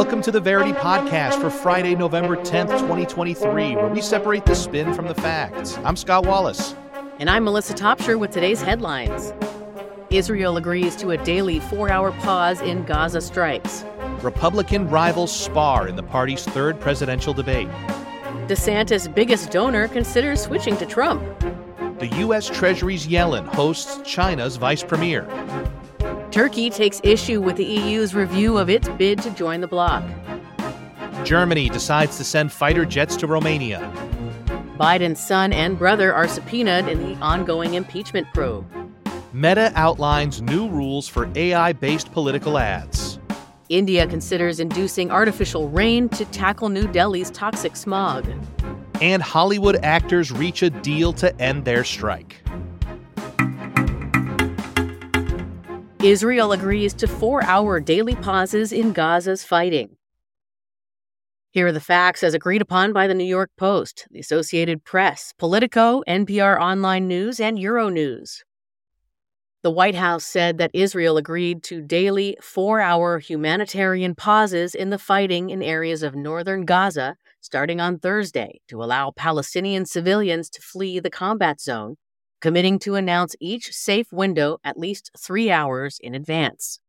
Welcome to the Verity Podcast for Friday, November 10th, 2023, where we separate the spin from the facts. I'm Scott Wallace. And I'm Melissa Topshire with today's headlines. Israel agrees to a daily four hour pause in Gaza strikes. Republican rivals spar in the party's third presidential debate. DeSantis' biggest donor considers switching to Trump. The U.S. Treasury's Yellen hosts China's vice premier. Turkey takes issue with the EU's review of its bid to join the bloc. Germany decides to send fighter jets to Romania. Biden's son and brother are subpoenaed in the ongoing impeachment probe. Meta outlines new rules for AI based political ads. India considers inducing artificial rain to tackle New Delhi's toxic smog. And Hollywood actors reach a deal to end their strike. Israel agrees to four hour daily pauses in Gaza's fighting. Here are the facts as agreed upon by the New York Post, the Associated Press, Politico, NPR Online News, and Euronews. The White House said that Israel agreed to daily four hour humanitarian pauses in the fighting in areas of northern Gaza starting on Thursday to allow Palestinian civilians to flee the combat zone committing to announce each safe window at least three hours in advance.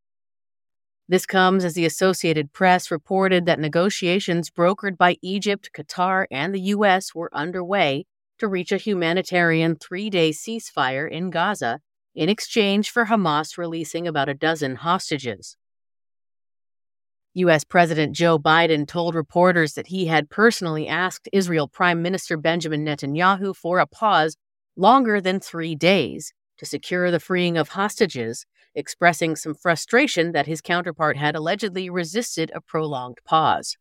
This comes as the Associated Press reported that negotiations brokered by Egypt, Qatar, and the U.S. were underway to reach a humanitarian three day ceasefire in Gaza in exchange for Hamas releasing about a dozen hostages. U.S. President Joe Biden told reporters that he had personally asked Israel Prime Minister Benjamin Netanyahu for a pause longer than three days to secure the freeing of hostages, expressing some frustration that his counterpart had allegedly resisted a prolonged pause.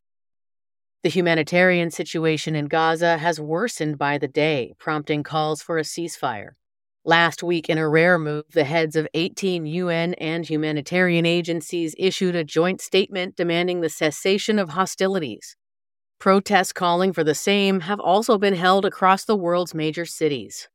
The humanitarian situation in Gaza has worsened by the day, prompting calls for a ceasefire. Last week, in a rare move, the heads of 18 UN and humanitarian agencies issued a joint statement demanding the cessation of hostilities. Protests calling for the same have also been held across the world's major cities.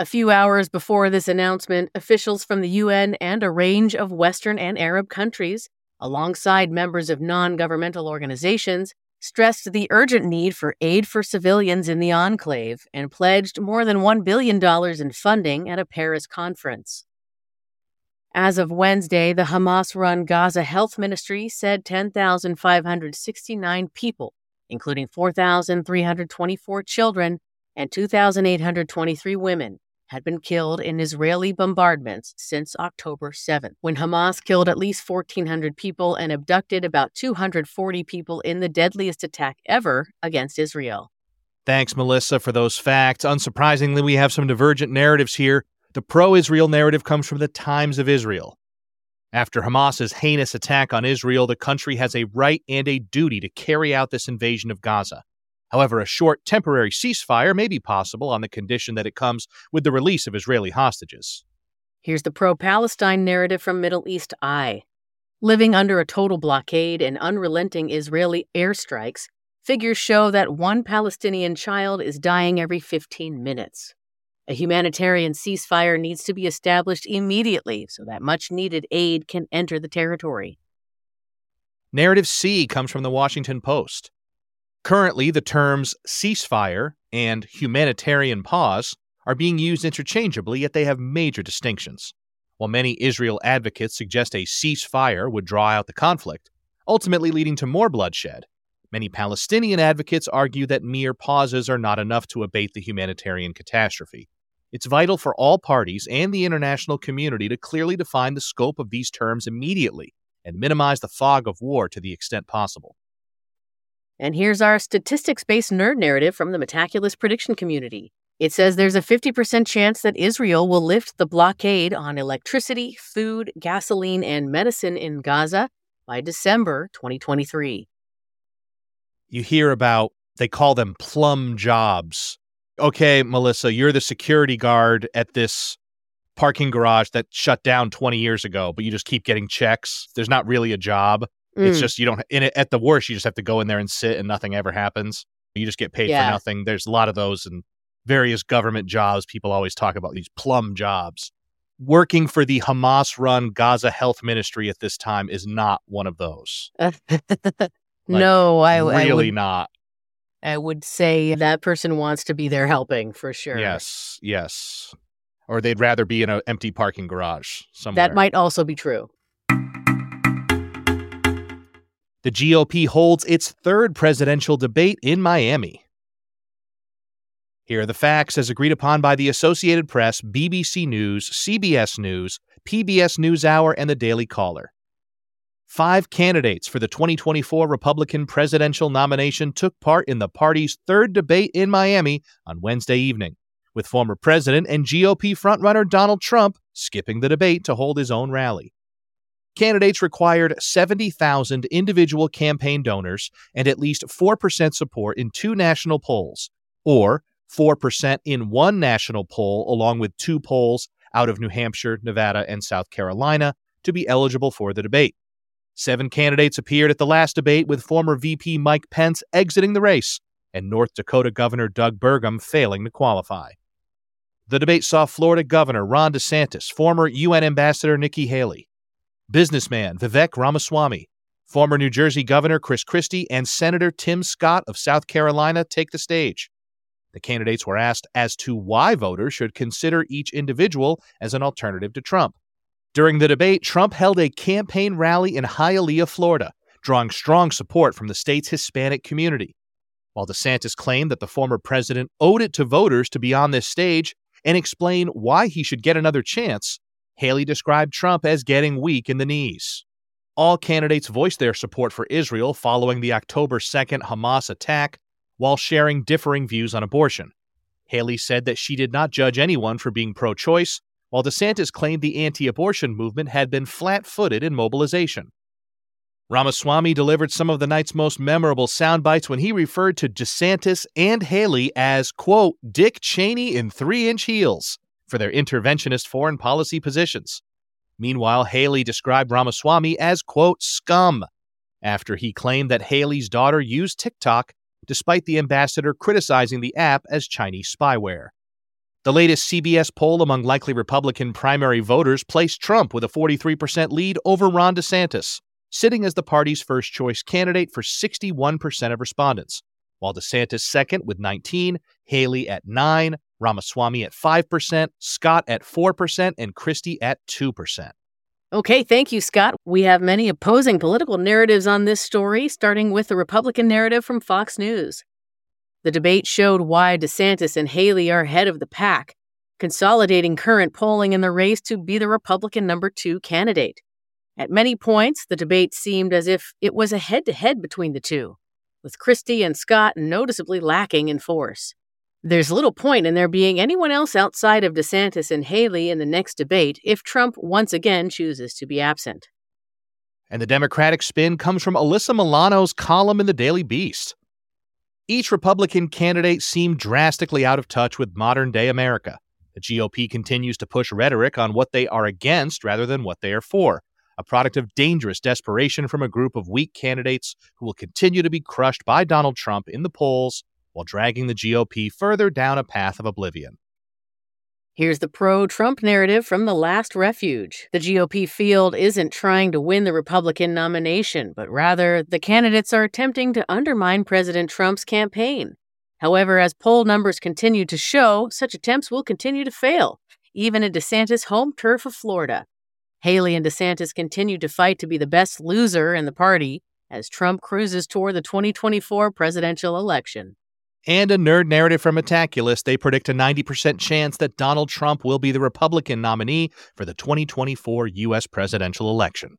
A few hours before this announcement, officials from the UN and a range of Western and Arab countries, alongside members of non governmental organizations, stressed the urgent need for aid for civilians in the enclave and pledged more than $1 billion in funding at a Paris conference. As of Wednesday, the Hamas run Gaza Health Ministry said 10,569 people, including 4,324 children and 2,823 women, had been killed in Israeli bombardments since October 7, when Hamas killed at least 1,400 people and abducted about 240 people in the deadliest attack ever against Israel. Thanks, Melissa, for those facts. Unsurprisingly, we have some divergent narratives here. The pro Israel narrative comes from the Times of Israel. After Hamas's heinous attack on Israel, the country has a right and a duty to carry out this invasion of Gaza. However, a short temporary ceasefire may be possible on the condition that it comes with the release of Israeli hostages. Here's the pro Palestine narrative from Middle East Eye. Living under a total blockade and unrelenting Israeli airstrikes, figures show that one Palestinian child is dying every 15 minutes. A humanitarian ceasefire needs to be established immediately so that much needed aid can enter the territory. Narrative C comes from the Washington Post. Currently, the terms ceasefire and humanitarian pause are being used interchangeably, yet they have major distinctions. While many Israel advocates suggest a ceasefire would draw out the conflict, ultimately leading to more bloodshed, many Palestinian advocates argue that mere pauses are not enough to abate the humanitarian catastrophe. It's vital for all parties and the international community to clearly define the scope of these terms immediately and minimize the fog of war to the extent possible. And here's our statistics based nerd narrative from the Metaculus prediction community. It says there's a 50% chance that Israel will lift the blockade on electricity, food, gasoline, and medicine in Gaza by December 2023. You hear about, they call them plum jobs. Okay, Melissa, you're the security guard at this parking garage that shut down 20 years ago, but you just keep getting checks. There's not really a job. Mm. It's just you don't in it at the worst you just have to go in there and sit and nothing ever happens. You just get paid yeah. for nothing. There's a lot of those and various government jobs. People always talk about these plum jobs. working for the Hamas run Gaza Health Ministry at this time is not one of those. no, I really I would, not. I would say that person wants to be there helping for sure. Yes, yes. Or they'd rather be in an empty parking garage somewhere. That might also be true. The GOP holds its third presidential debate in Miami. Here are the facts as agreed upon by the Associated Press, BBC News, CBS News, PBS NewsHour, and the Daily Caller. Five candidates for the 2024 Republican presidential nomination took part in the party's third debate in Miami on Wednesday evening, with former president and GOP frontrunner Donald Trump skipping the debate to hold his own rally. Candidates required 70,000 individual campaign donors and at least 4% support in two national polls, or 4% in one national poll, along with two polls out of New Hampshire, Nevada, and South Carolina, to be eligible for the debate. Seven candidates appeared at the last debate, with former VP Mike Pence exiting the race and North Dakota Governor Doug Burgum failing to qualify. The debate saw Florida Governor Ron DeSantis, former UN Ambassador Nikki Haley, businessman Vivek Ramaswamy, former New Jersey Governor Chris Christie, and Senator Tim Scott of South Carolina take the stage. The candidates were asked as to why voters should consider each individual as an alternative to Trump. During the debate, Trump held a campaign rally in Hialeah, Florida, drawing strong support from the state's Hispanic community. While DeSantis claimed that the former president owed it to voters to be on this stage and explain why he should get another chance, Haley described Trump as getting weak in the knees. All candidates voiced their support for Israel following the October 2nd Hamas attack while sharing differing views on abortion. Haley said that she did not judge anyone for being pro choice, while DeSantis claimed the anti abortion movement had been flat footed in mobilization. Ramaswamy delivered some of the night's most memorable sound bites when he referred to DeSantis and Haley as, quote, Dick Cheney in three inch heels for their interventionist foreign policy positions. Meanwhile, Haley described Ramaswamy as, quote, scum, after he claimed that Haley's daughter used TikTok despite the ambassador criticizing the app as Chinese spyware. The latest CBS poll among likely Republican primary voters placed Trump with a 43% lead over Ron DeSantis, sitting as the party's first choice candidate for 61% of respondents, while DeSantis second with 19, Haley at 9, Ramaswamy at 5%, Scott at 4%, and Christie at 2%. Okay, thank you, Scott. We have many opposing political narratives on this story, starting with the Republican narrative from Fox News. The debate showed why DeSantis and Haley are head of the pack, consolidating current polling in the race to be the Republican number two candidate. At many points, the debate seemed as if it was a head to head between the two, with Christie and Scott noticeably lacking in force. There's little point in there being anyone else outside of DeSantis and Haley in the next debate if Trump once again chooses to be absent. And the Democratic spin comes from Alyssa Milano's column in the Daily Beast. Each Republican candidate seemed drastically out of touch with modern day America. The GOP continues to push rhetoric on what they are against rather than what they are for, a product of dangerous desperation from a group of weak candidates who will continue to be crushed by Donald Trump in the polls while dragging the GOP further down a path of oblivion. Here's the pro Trump narrative from the last refuge. The GOP field isn't trying to win the Republican nomination, but rather the candidates are attempting to undermine President Trump's campaign. However, as poll numbers continue to show, such attempts will continue to fail, even in DeSantis' home turf of Florida. Haley and DeSantis continue to fight to be the best loser in the party as Trump cruises toward the 2024 presidential election and a nerd narrative from Metaculus, they predict a 90% chance that Donald Trump will be the Republican nominee for the 2024 U.S. presidential election.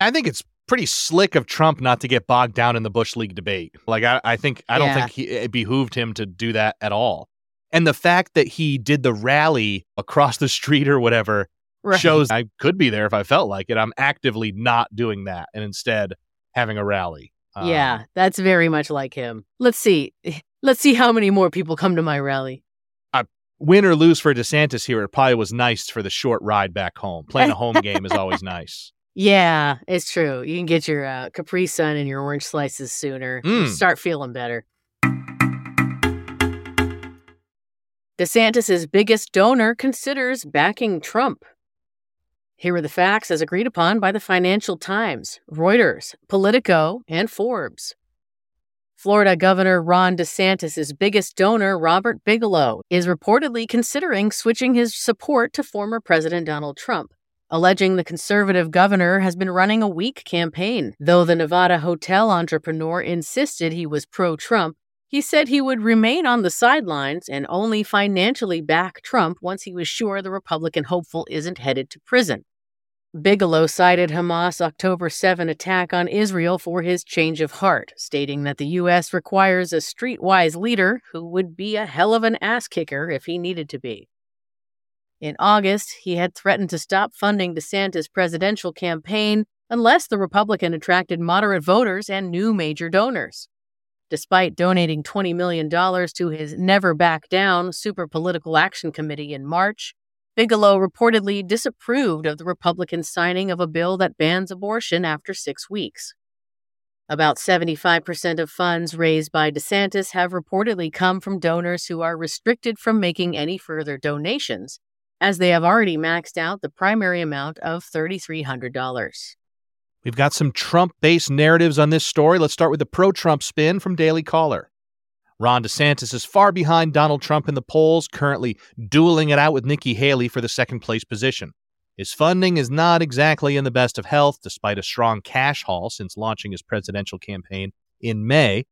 I think it's pretty slick of Trump not to get bogged down in the Bush League debate. Like, I, I think, I don't think he, it behooved him to do that at all. And the fact that he did the rally across the street or whatever right. shows I could be there if I felt like it. I'm actively not doing that and instead having a rally. Yeah, um, that's very much like him. Let's see. Let's see how many more people come to my rally. Uh, win or lose for DeSantis here, it probably was nice for the short ride back home. Playing a home game is always nice. Yeah, it's true. You can get your uh, Capri Sun and your orange slices sooner. Mm. start feeling better. DeSantis' biggest donor considers backing Trump. Here are the facts as agreed upon by the Financial Times, Reuters, Politico, and Forbes. Florida Governor Ron DeSantis' biggest donor, Robert Bigelow, is reportedly considering switching his support to former President Donald Trump, alleging the conservative governor has been running a weak campaign. Though the Nevada hotel entrepreneur insisted he was pro Trump, he said he would remain on the sidelines and only financially back Trump once he was sure the Republican hopeful isn't headed to prison. Bigelow cited Hamas' October 7 attack on Israel for his change of heart, stating that the U.S. requires a streetwise leader who would be a hell of an ass kicker if he needed to be. In August, he had threatened to stop funding DeSantis' presidential campaign unless the Republican attracted moderate voters and new major donors. Despite donating $20 million to his Never Back Down Super Political Action Committee in March, Bigelow reportedly disapproved of the Republican signing of a bill that bans abortion after six weeks. About 75% of funds raised by DeSantis have reportedly come from donors who are restricted from making any further donations, as they have already maxed out the primary amount of $3,300. We've got some Trump based narratives on this story. Let's start with the pro Trump spin from Daily Caller. Ron DeSantis is far behind Donald Trump in the polls, currently dueling it out with Nikki Haley for the second place position. His funding is not exactly in the best of health, despite a strong cash haul since launching his presidential campaign in May.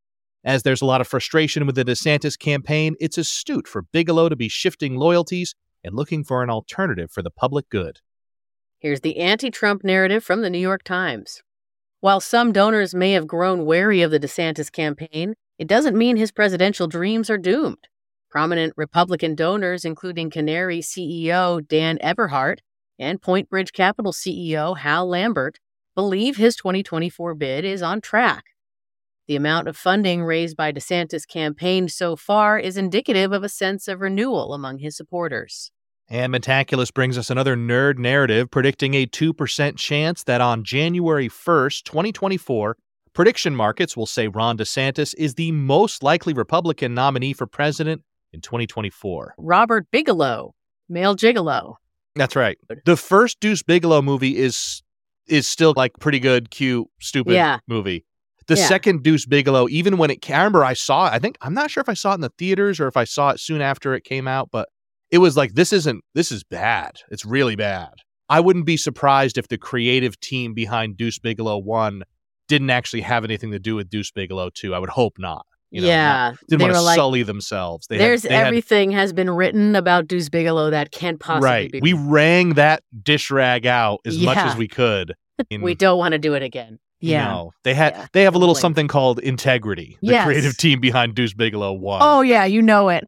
As there's a lot of frustration with the DeSantis campaign, it's astute for Bigelow to be shifting loyalties and looking for an alternative for the public good. Here's the anti Trump narrative from the New York Times. While some donors may have grown wary of the DeSantis campaign, it doesn't mean his presidential dreams are doomed. Prominent Republican donors, including Canary CEO Dan Eberhart and Point Bridge Capital CEO Hal Lambert, believe his 2024 bid is on track. The amount of funding raised by DeSantis' campaign so far is indicative of a sense of renewal among his supporters. And Metaculus brings us another nerd narrative predicting a 2% chance that on January 1st, 2024, prediction markets will say Ron DeSantis is the most likely Republican nominee for president in 2024. Robert Bigelow, male gigolo. That's right. The first Deuce Bigalow movie is is still like pretty good, cute, stupid Yeah. movie. The Yeah. second Deuce Bigalow, even when it, I remember I saw it. I think I'm not sure if I saw it in the theaters or if I saw it soon after it came out, but it was like this isn't this is bad. It's really bad. I wouldn't be surprised if the creative team behind Deuce Bigalow one didn't actually have anything to do with Deuce Bigalow two. I would hope not. You know, not- yeah, didn't they want to like, sully themselves. They had- "There's had- everything has been written about Deuce Bigalow that can't possibly right. be." We wrang that dish rag out as much as we could. in- we don't want to do it again. Yeah. they had Yeah, they have a little something called integrity. The Yes. creative team behind Deuce Bigalow one. Oh yeah, you know it.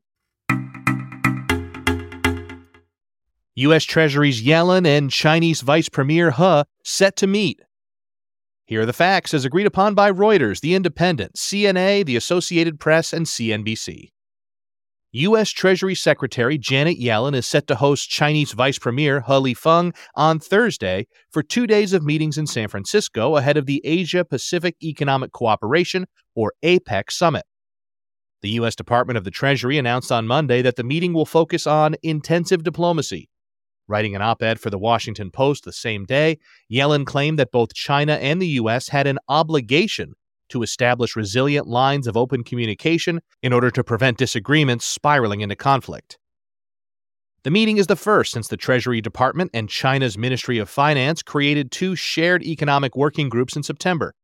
U.S. Treasury's Yellen and Chinese Vice Premier He set to meet. Here are the facts as agreed upon by Reuters, The Independent, CNA, the Associated Press, and CNBC. U.S. Treasury Secretary Janet Yellen is set to host Chinese Vice Premier He Lifeng on Thursday for two days of meetings in San Francisco ahead of the Asia Pacific Economic Cooperation, or APEC, summit. The U.S. Department of the Treasury announced on Monday that the meeting will focus on intensive diplomacy. Writing an op ed for the Washington Post the same day, Yellen claimed that both China and the U.S. had an obligation to establish resilient lines of open communication in order to prevent disagreements spiraling into conflict. The meeting is the first since the Treasury Department and China's Ministry of Finance created two shared economic working groups in September.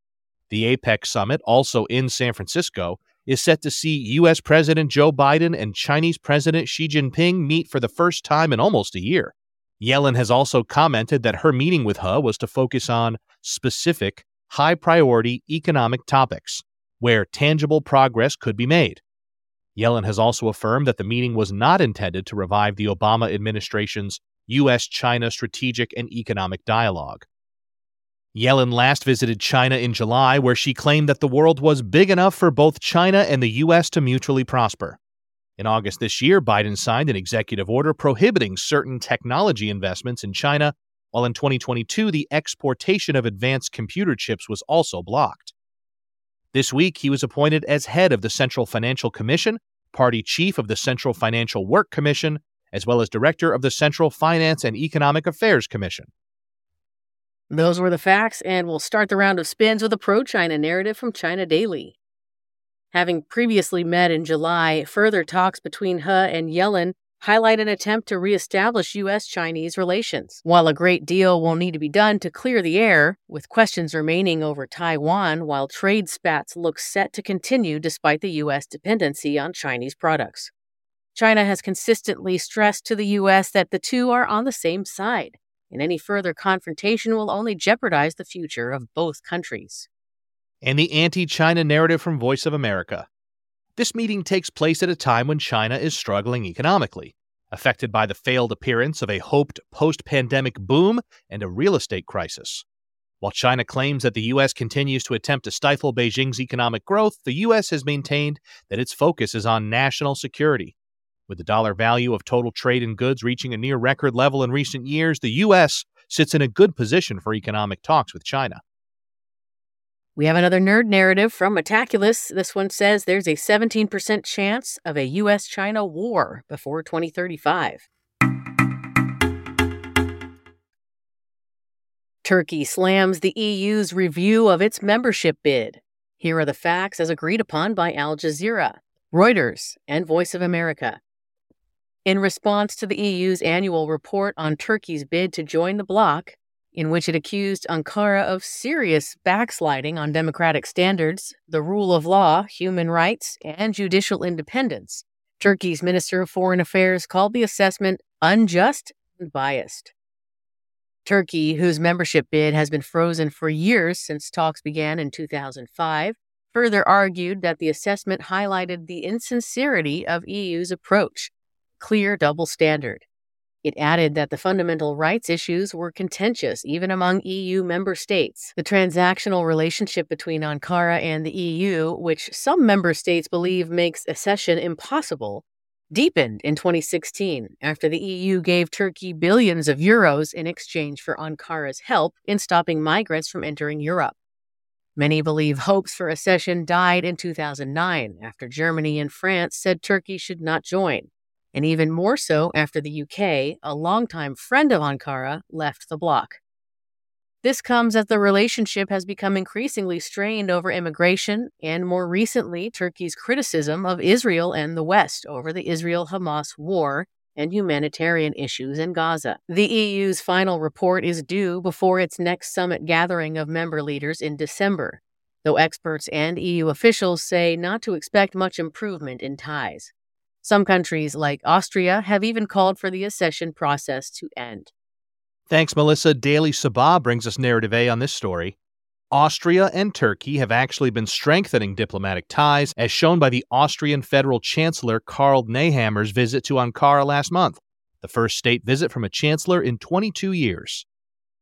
The APEC summit, also in San Francisco, is set to see U.S. President Joe Biden and Chinese President Xi Jinping meet for the first time in almost a year. Yellen has also commented that her meeting with He was to focus on specific, high priority economic topics where tangible progress could be made. Yellen has also affirmed that the meeting was not intended to revive the Obama administration's U.S. China strategic and economic dialogue. Yellen last visited China in July, where she claimed that the world was big enough for both China and the U.S. to mutually prosper. In August this year, Biden signed an executive order prohibiting certain technology investments in China, while in 2022, the exportation of advanced computer chips was also blocked. This week, he was appointed as head of the Central Financial Commission, party chief of the Central Financial Work Commission, as well as director of the Central Finance and Economic Affairs Commission. Those were the facts, and we'll start the round of spins with a pro China narrative from China Daily. Having previously met in July, further talks between He and Yellen highlight an attempt to reestablish U.S. Chinese relations. While a great deal will need to be done to clear the air, with questions remaining over Taiwan, while trade spats look set to continue despite the U.S. dependency on Chinese products. China has consistently stressed to the U.S. that the two are on the same side and any further confrontation will only jeopardize the future of both countries. And the anti China narrative from Voice of America. This meeting takes place at a time when China is struggling economically, affected by the failed appearance of a hoped post pandemic boom and a real estate crisis. While China claims that the U.S. continues to attempt to stifle Beijing's economic growth, the U.S. has maintained that its focus is on national security with the dollar value of total trade in goods reaching a near record level in recent years, the U.S. sits in a good position for economic talks with China. We have another nerd narrative from Metaculus. This one says there's a 17% chance of a U.S. China war before 2035. Turkey slams the EU's review of its membership bid. Here are the facts as agreed upon by Al Jazeera, Reuters, and Voice of America. In response to the EU's annual report on Turkey's bid to join the bloc, in which it accused Ankara of serious backsliding on democratic standards, the rule of law, human rights, and judicial independence, Turkey's Minister of Foreign Affairs called the assessment unjust and biased. Turkey, whose membership bid has been frozen for years since talks began in 2005, further argued that the assessment highlighted the insincerity of EU's approach clear double standard. It added that the fundamental rights issues were contentious even among EU member states. The transactional relationship between Ankara and the EU, which some member states believe makes accession impossible, deepened in 2016 after the EU gave Turkey billions of euros in exchange for Ankara's help in stopping migrants from entering Europe. Many believe hopes for accession died in 2009 after Germany and France said Turkey should not join and even more so after the UK, a longtime friend of Ankara, left the bloc. This comes as the relationship has become increasingly strained over immigration and, more recently, Turkey's criticism of Israel and the West over the Israel Hamas war and humanitarian issues in Gaza. The EU's final report is due before its next summit gathering of member leaders in December, though experts and EU officials say not to expect much improvement in ties. Some countries, like Austria, have even called for the accession process to end. Thanks, Melissa. Daily Sabah brings us narrative A on this story. Austria and Turkey have actually been strengthening diplomatic ties, as shown by the Austrian Federal Chancellor Karl Nehammer's visit to Ankara last month, the first state visit from a chancellor in 22 years.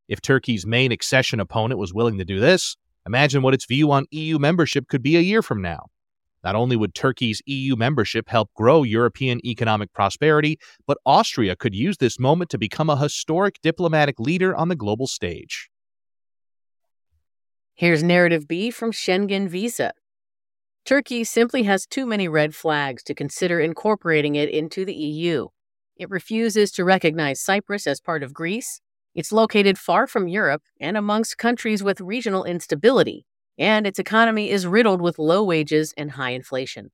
If Turkey's main accession opponent was willing to do this, imagine what its view on EU membership could be a year from now. Not only would Turkey's EU membership help grow European economic prosperity, but Austria could use this moment to become a historic diplomatic leader on the global stage. Here's narrative B from Schengen Visa. Turkey simply has too many red flags to consider incorporating it into the EU. It refuses to recognize Cyprus as part of Greece. It's located far from Europe and amongst countries with regional instability, and its economy is riddled with low wages and high inflation.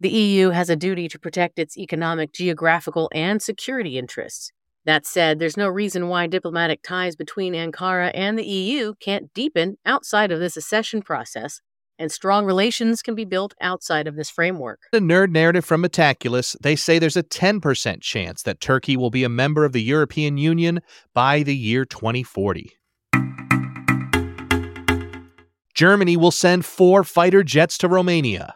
The EU has a duty to protect its economic, geographical, and security interests. That said, there's no reason why diplomatic ties between Ankara and the EU can't deepen outside of this accession process, and strong relations can be built outside of this framework. The nerd narrative from Metaculus, they say there's a 10% chance that Turkey will be a member of the European Union by the year 2040. Germany will send four fighter jets to Romania.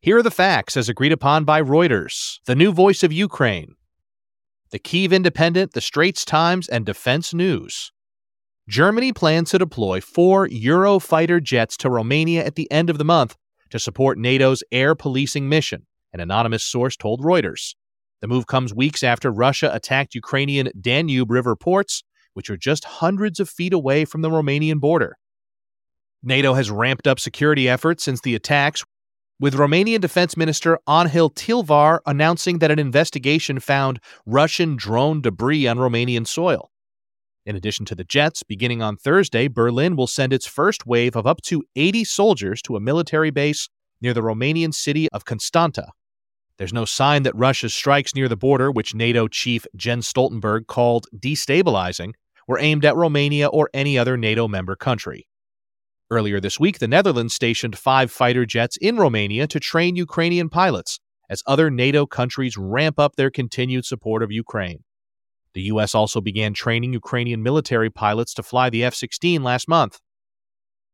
Here are the facts as agreed upon by Reuters, the new voice of Ukraine, the Kyiv Independent, the Straits Times, and Defense News. Germany plans to deploy four Eurofighter jets to Romania at the end of the month to support NATO's air policing mission, an anonymous source told Reuters. The move comes weeks after Russia attacked Ukrainian Danube River ports, which are just hundreds of feet away from the Romanian border. NATO has ramped up security efforts since the attacks, with Romanian Defense Minister Anhel Tilvar announcing that an investigation found Russian drone debris on Romanian soil. In addition to the jets, beginning on Thursday, Berlin will send its first wave of up to 80 soldiers to a military base near the Romanian city of Constanta. There's no sign that Russia's strikes near the border, which NATO chief Jens Stoltenberg called destabilizing, were aimed at Romania or any other NATO member country. Earlier this week, the Netherlands stationed five fighter jets in Romania to train Ukrainian pilots as other NATO countries ramp up their continued support of Ukraine. The U.S. also began training Ukrainian military pilots to fly the F 16 last month.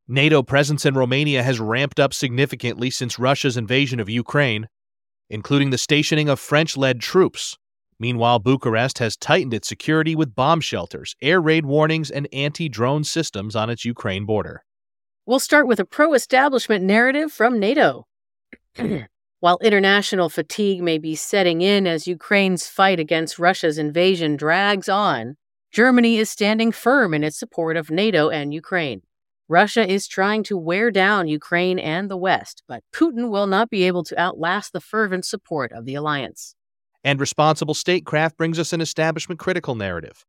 NATO presence in Romania has ramped up significantly since Russia's invasion of Ukraine, including the stationing of French led troops. Meanwhile, Bucharest has tightened its security with bomb shelters, air raid warnings, and anti drone systems on its Ukraine border. We'll start with a pro establishment narrative from NATO. Mm-hmm. While international fatigue may be setting in as Ukraine's fight against Russia's invasion drags on, Germany is standing firm in its support of NATO and Ukraine. Russia is trying to wear down Ukraine and the West, but Putin will not be able to outlast the fervent support of the alliance. And responsible statecraft brings us an establishment critical narrative.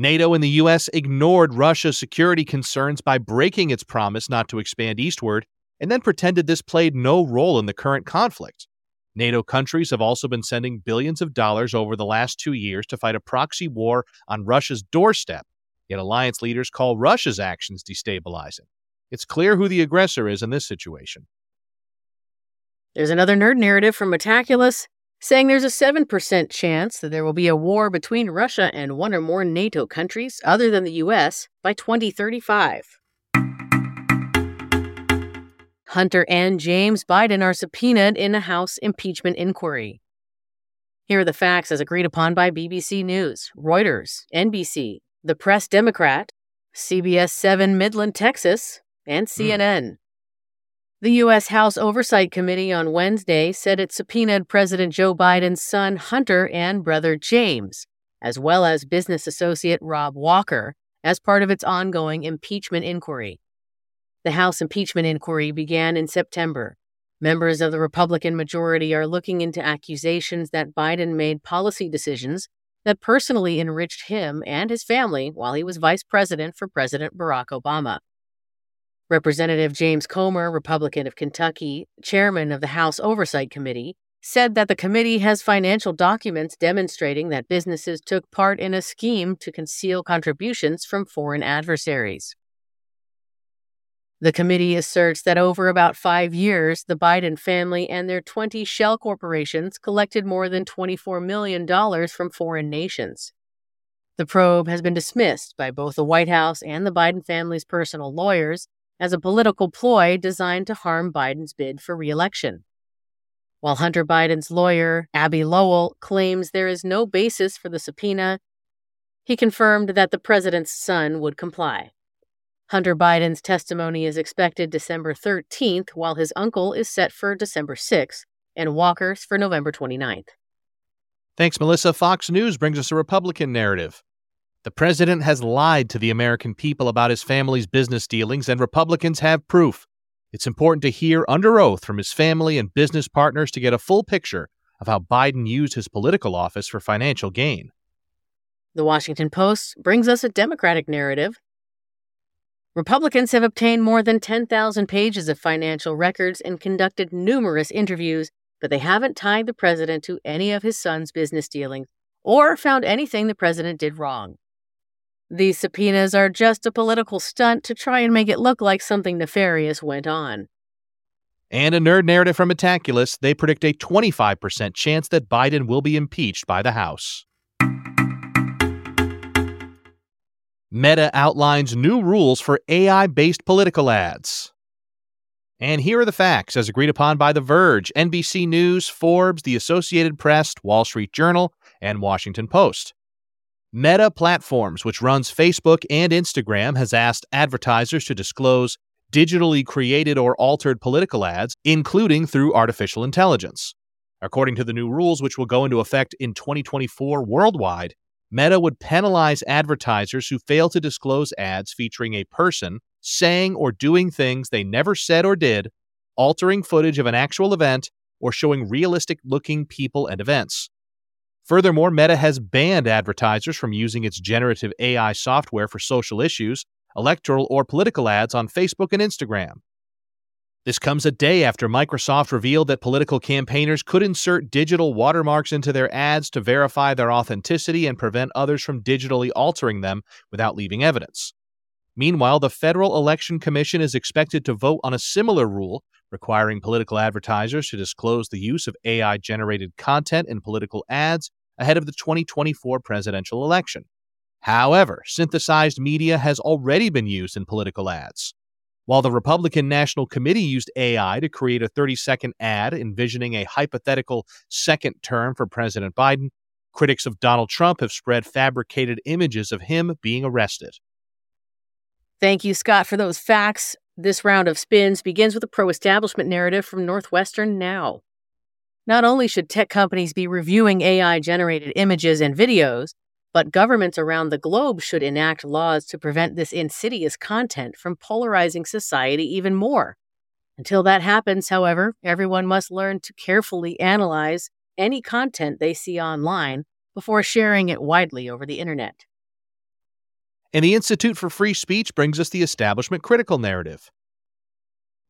NATO and the U.S. ignored Russia's security concerns by breaking its promise not to expand eastward and then pretended this played no role in the current conflict. NATO countries have also been sending billions of dollars over the last two years to fight a proxy war on Russia's doorstep, yet alliance leaders call Russia's actions destabilizing. It's clear who the aggressor is in this situation. There's another nerd narrative from Metaculus saying there's a 7% chance that there will be a war between Russia and one or more NATO countries other than the US by 2035. Hunter and James Biden are subpoenaed in a House impeachment inquiry. Here are the facts as agreed upon by BBC News, Reuters, NBC, The Press Democrat, CBS 7 Midland, Texas, and CNN. Mm. The U.S. House Oversight Committee on Wednesday said it subpoenaed President Joe Biden's son Hunter and brother James, as well as business associate Rob Walker, as part of its ongoing impeachment inquiry. The House impeachment inquiry began in September. Members of the Republican majority are looking into accusations that Biden made policy decisions that personally enriched him and his family while he was vice president for President Barack Obama. Representative James Comer, Republican of Kentucky, chairman of the House Oversight Committee, said that the committee has financial documents demonstrating that businesses took part in a scheme to conceal contributions from foreign adversaries. The committee asserts that over about five years, the Biden family and their 20 shell corporations collected more than $24 million from foreign nations. The probe has been dismissed by both the White House and the Biden family's personal lawyers as a political ploy designed to harm Biden's bid for reelection. While Hunter Biden's lawyer, Abbe Lowell, claims there is no basis for the subpoena, he confirmed that the president's son would comply. Hunter Biden's testimony is expected December 13th, while his uncle is set for December 6th, and Walker's for November 29th. Thanks, Melissa. Fox News brings us a Republican narrative. The president has lied to the American people about his family's business dealings, and Republicans have proof. It's important to hear under oath from his family and business partners to get a full picture of how Biden used his political office for financial gain. The Washington Post brings us a Democratic narrative. Republicans have obtained more than 10,000 pages of financial records and conducted numerous interviews, but they haven't tied the president to any of his son's business dealings or found anything the president did wrong. These subpoenas are just a political stunt to try and make it look like something nefarious went on. And a nerd narrative from Metaculus, they predict a 25% chance that Biden will be impeached by the House. Meta outlines new rules for AI based political ads. And here are the facts as agreed upon by The Verge, NBC News, Forbes, The Associated Press, Wall Street Journal, and Washington Post. Meta Platforms, which runs Facebook and Instagram, has asked advertisers to disclose digitally created or altered political ads, including through artificial intelligence. According to the new rules, which will go into effect in 2024 worldwide, Meta would penalize advertisers who fail to disclose ads featuring a person saying or doing things they never said or did, altering footage of an actual event or showing realistic looking people and events. Furthermore, Meta has banned advertisers from using its generative AI software for social issues, electoral, or political ads on Facebook and Instagram. This comes a day after Microsoft revealed that political campaigners could insert digital watermarks into their ads to verify their authenticity and prevent others from digitally altering them without leaving evidence. Meanwhile, the Federal Election Commission is expected to vote on a similar rule requiring political advertisers to disclose the use of AI generated content in political ads ahead of the 2024 presidential election. However, synthesized media has already been used in political ads. While the Republican National Committee used AI to create a 30 second ad envisioning a hypothetical second term for President Biden, critics of Donald Trump have spread fabricated images of him being arrested. Thank you, Scott, for those facts. This round of spins begins with a pro establishment narrative from Northwestern Now. Not only should tech companies be reviewing AI generated images and videos, but governments around the globe should enact laws to prevent this insidious content from polarizing society even more. Until that happens, however, everyone must learn to carefully analyze any content they see online before sharing it widely over the internet. And the Institute for Free Speech brings us the establishment critical narrative.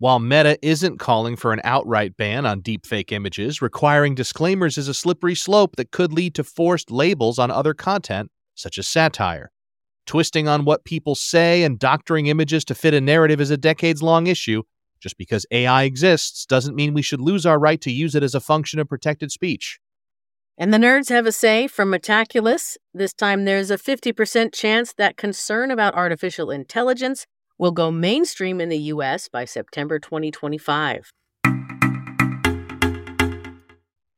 While Meta isn't calling for an outright ban on deepfake images, requiring disclaimers is a slippery slope that could lead to forced labels on other content, such as satire. Twisting on what people say and doctoring images to fit a narrative is a decades long issue. Just because AI exists doesn't mean we should lose our right to use it as a function of protected speech. And the nerds have a say from Metaculus. This time there's a 50% chance that concern about artificial intelligence will go mainstream in the US by September 2025.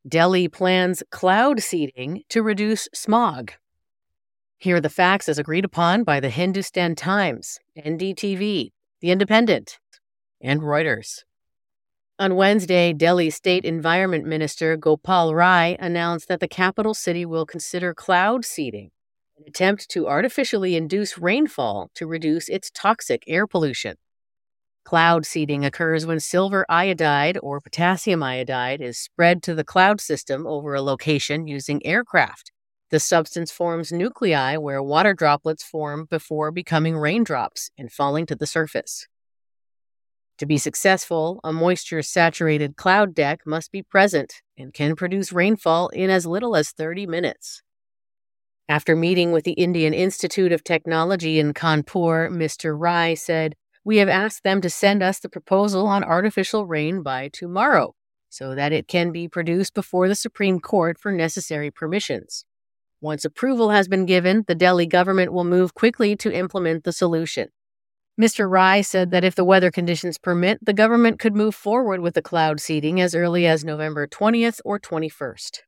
Delhi plans cloud seeding to reduce smog. Here are the facts as agreed upon by the Hindustan Times, NDTV, The Independent, and Reuters. On Wednesday, Delhi State Environment Minister Gopal Rai announced that the capital city will consider cloud seeding an attempt to artificially induce rainfall to reduce its toxic air pollution. Cloud seeding occurs when silver iodide or potassium iodide is spread to the cloud system over a location using aircraft. The substance forms nuclei where water droplets form before becoming raindrops and falling to the surface. To be successful, a moisture saturated cloud deck must be present and can produce rainfall in as little as 30 minutes. After meeting with the Indian Institute of Technology in Kanpur, Mr. Rai said, We have asked them to send us the proposal on artificial rain by tomorrow so that it can be produced before the Supreme Court for necessary permissions. Once approval has been given, the Delhi government will move quickly to implement the solution. Mr. Rai said that if the weather conditions permit, the government could move forward with the cloud seeding as early as November 20th or 21st.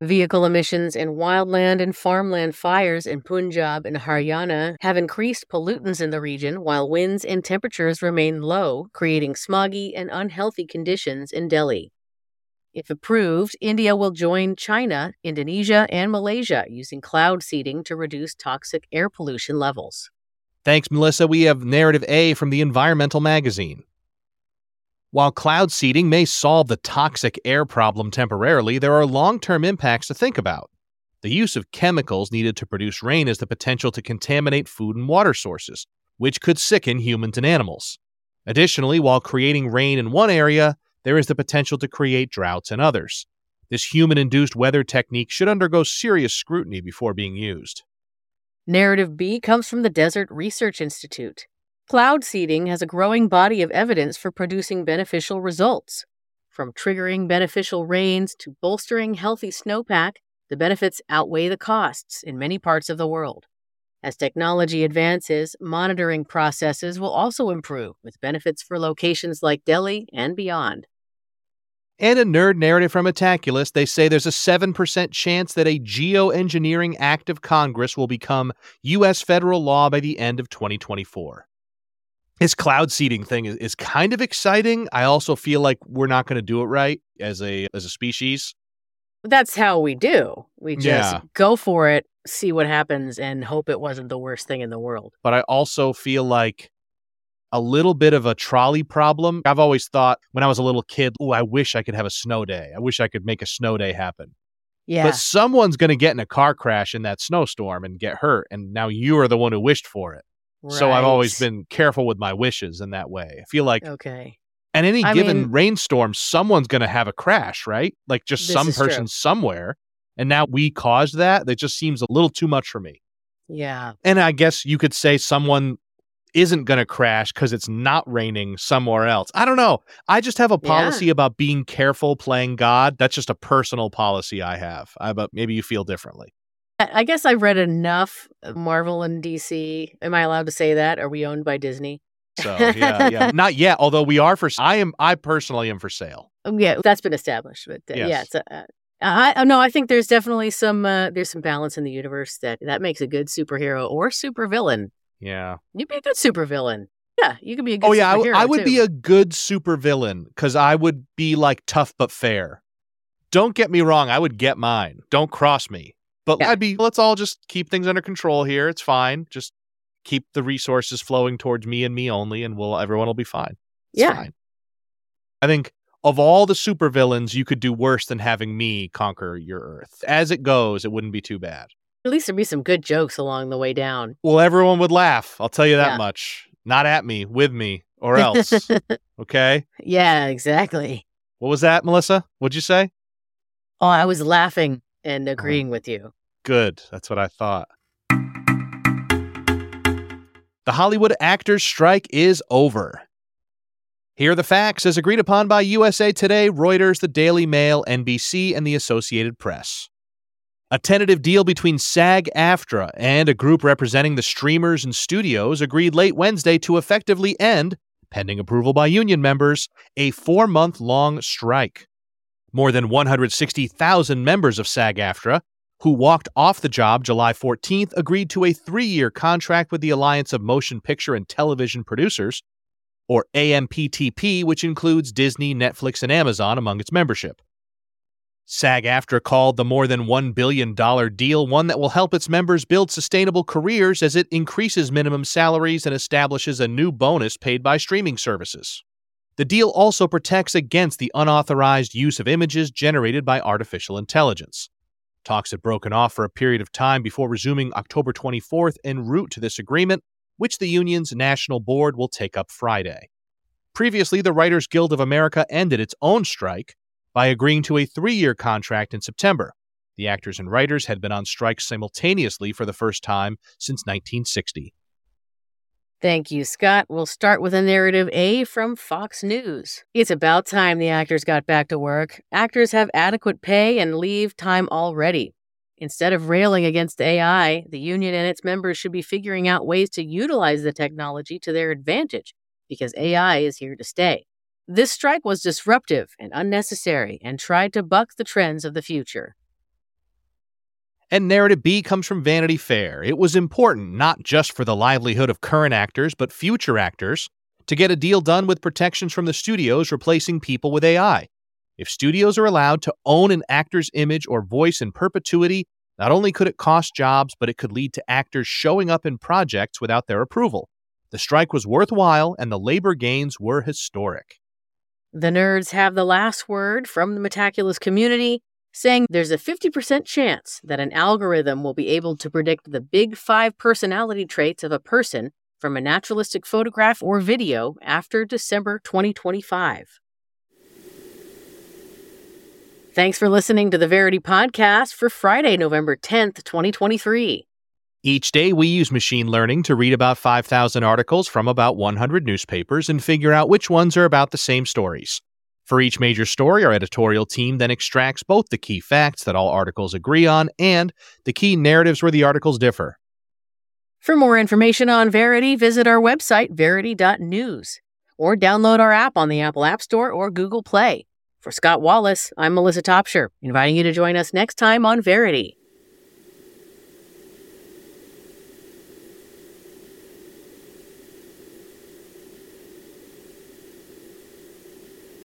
Vehicle emissions and wildland and farmland fires in Punjab and Haryana have increased pollutants in the region while winds and temperatures remain low, creating smoggy and unhealthy conditions in Delhi. If approved, India will join China, Indonesia, and Malaysia using cloud seeding to reduce toxic air pollution levels. Thanks, Melissa. We have narrative A from the Environmental Magazine. While cloud seeding may solve the toxic air problem temporarily, there are long term impacts to think about. The use of chemicals needed to produce rain has the potential to contaminate food and water sources, which could sicken humans and animals. Additionally, while creating rain in one area, there is the potential to create droughts in others. This human induced weather technique should undergo serious scrutiny before being used. Narrative B comes from the Desert Research Institute. Cloud seeding has a growing body of evidence for producing beneficial results. From triggering beneficial rains to bolstering healthy snowpack, the benefits outweigh the costs in many parts of the world. As technology advances, monitoring processes will also improve, with benefits for locations like Delhi and beyond. And a nerd narrative from Metaculus, they say there's a 7% chance that a geoengineering act of Congress will become U.S. federal law by the end of 2024 his cloud seeding thing is, is kind of exciting. I also feel like we're not going to do it right as a as a species. That's how we do. We just yeah. go for it, see what happens, and hope it wasn't the worst thing in the world. But I also feel like a little bit of a trolley problem. I've always thought when I was a little kid, oh, I wish I could have a snow day. I wish I could make a snow day happen. Yeah. But someone's going to get in a car crash in that snowstorm and get hurt. And now you are the one who wished for it. So I've always been careful with my wishes in that way. I feel like Okay. And any I given mean- rainstorm, someone's going to have a crash, right? Like just some is true. person somewhere. And now we caused that. That just seems a little too much for me. Yeah. And I guess you could say someone isn't going to crash because it's not raining somewhere else. I don't know. I just have a Yeah. policy about being careful playing God. That's just a personal policy I have. I, but maybe you feel differently. I guess I've read enough Marvel and DC. Am I allowed to say that? Are we owned by Disney? So yeah, yeah. Not yet. Although we are for. I am. I personally am for sale. Um, Yeah, that's been established. But uh, yeah, it's a, uh, I no, I think there's definitely some uh, there's some balance in the universe that that makes a good superhero or supervillain. Yeah. You'd be a good supervillain. Yeah, you could be a good Oh yeah. I, w- superhero, I would be a good supervillain because I would be like tough but fair. Don't get me wrong. I would get mine. Don't cross me. But Yeah. I'd be. Let's all just keep things under control here. It's fine. Just keep the resources flowing towards me and me only, and we'll everyone will be fine. It's Yeah. fine. I think of all the supervillains, you could do worse than having me conquer your Earth. As it goes, it wouldn't be too bad. At least there'd be some good jokes along the way down. Well, everyone would laugh. I'll tell you that Yeah. much. Not at me, with me, or else. okay. yeah, exactly. What was that, Melissa? What'd you say? Oh, I was laughing. And uh-huh. agreeing with you. Good. That's what I thought. The Hollywood actors' strike is over. Here are the facts as agreed upon by USA Today, Reuters, the Daily Mail, NBC, and the Associated Press. A tentative deal between SAG AFTRA and a group representing the streamers and studios agreed late Wednesday to effectively end, pending approval by union members, a four month long strike. More than 160,000 members of SAG AFTRA, who walked off the job July 14th, agreed to a three year contract with the Alliance of Motion Picture and Television Producers, or AMPTP, which includes Disney, Netflix, and Amazon among its membership. SAG AFTRA called the more than $1 billion deal one that will help its members build sustainable careers as it increases minimum salaries and establishes a new bonus paid by streaming services. The deal also protects against the unauthorized use of images generated by artificial intelligence. Talks had broken off for a period of time before resuming October 24th en route to this agreement, which the union's national board will take up Friday. Previously, the Writers Guild of America ended its own strike by agreeing to a three year contract in September. The actors and writers had been on strike simultaneously for the first time since 1960. Thank you, Scott. We'll start with a narrative A from Fox News. It's about time the actors got back to work. Actors have adequate pay and leave time already. Instead of railing against AI, the union and its members should be figuring out ways to utilize the technology to their advantage because AI is here to stay. This strike was disruptive and unnecessary and tried to buck the trends of the future. And narrative B comes from Vanity Fair. It was important, not just for the livelihood of current actors, but future actors, to get a deal done with protections from the studios replacing people with AI. If studios are allowed to own an actor's image or voice in perpetuity, not only could it cost jobs, but it could lead to actors showing up in projects without their approval. The strike was worthwhile, and the labor gains were historic. The nerds have the last word from the Metaculus community, saying there's a 50% chance that an algorithm will be able to predict the big five personality traits of a person from a naturalistic photograph or video after December 2025. Thanks for listening to the Verity Podcast for Friday, November 10th, 2023. Each day, we use machine learning to read about 5,000 articles from about 100 newspapers and figure out which ones are about the same stories. For each major story, our editorial team then extracts both the key facts that all articles agree on and the key narratives where the articles differ. For more information on Verity, visit our website, verity.news, or download our app on the Apple App Store or Google Play. For Scott Wallace, I'm Melissa Topshire, inviting you to join us next time on Verity.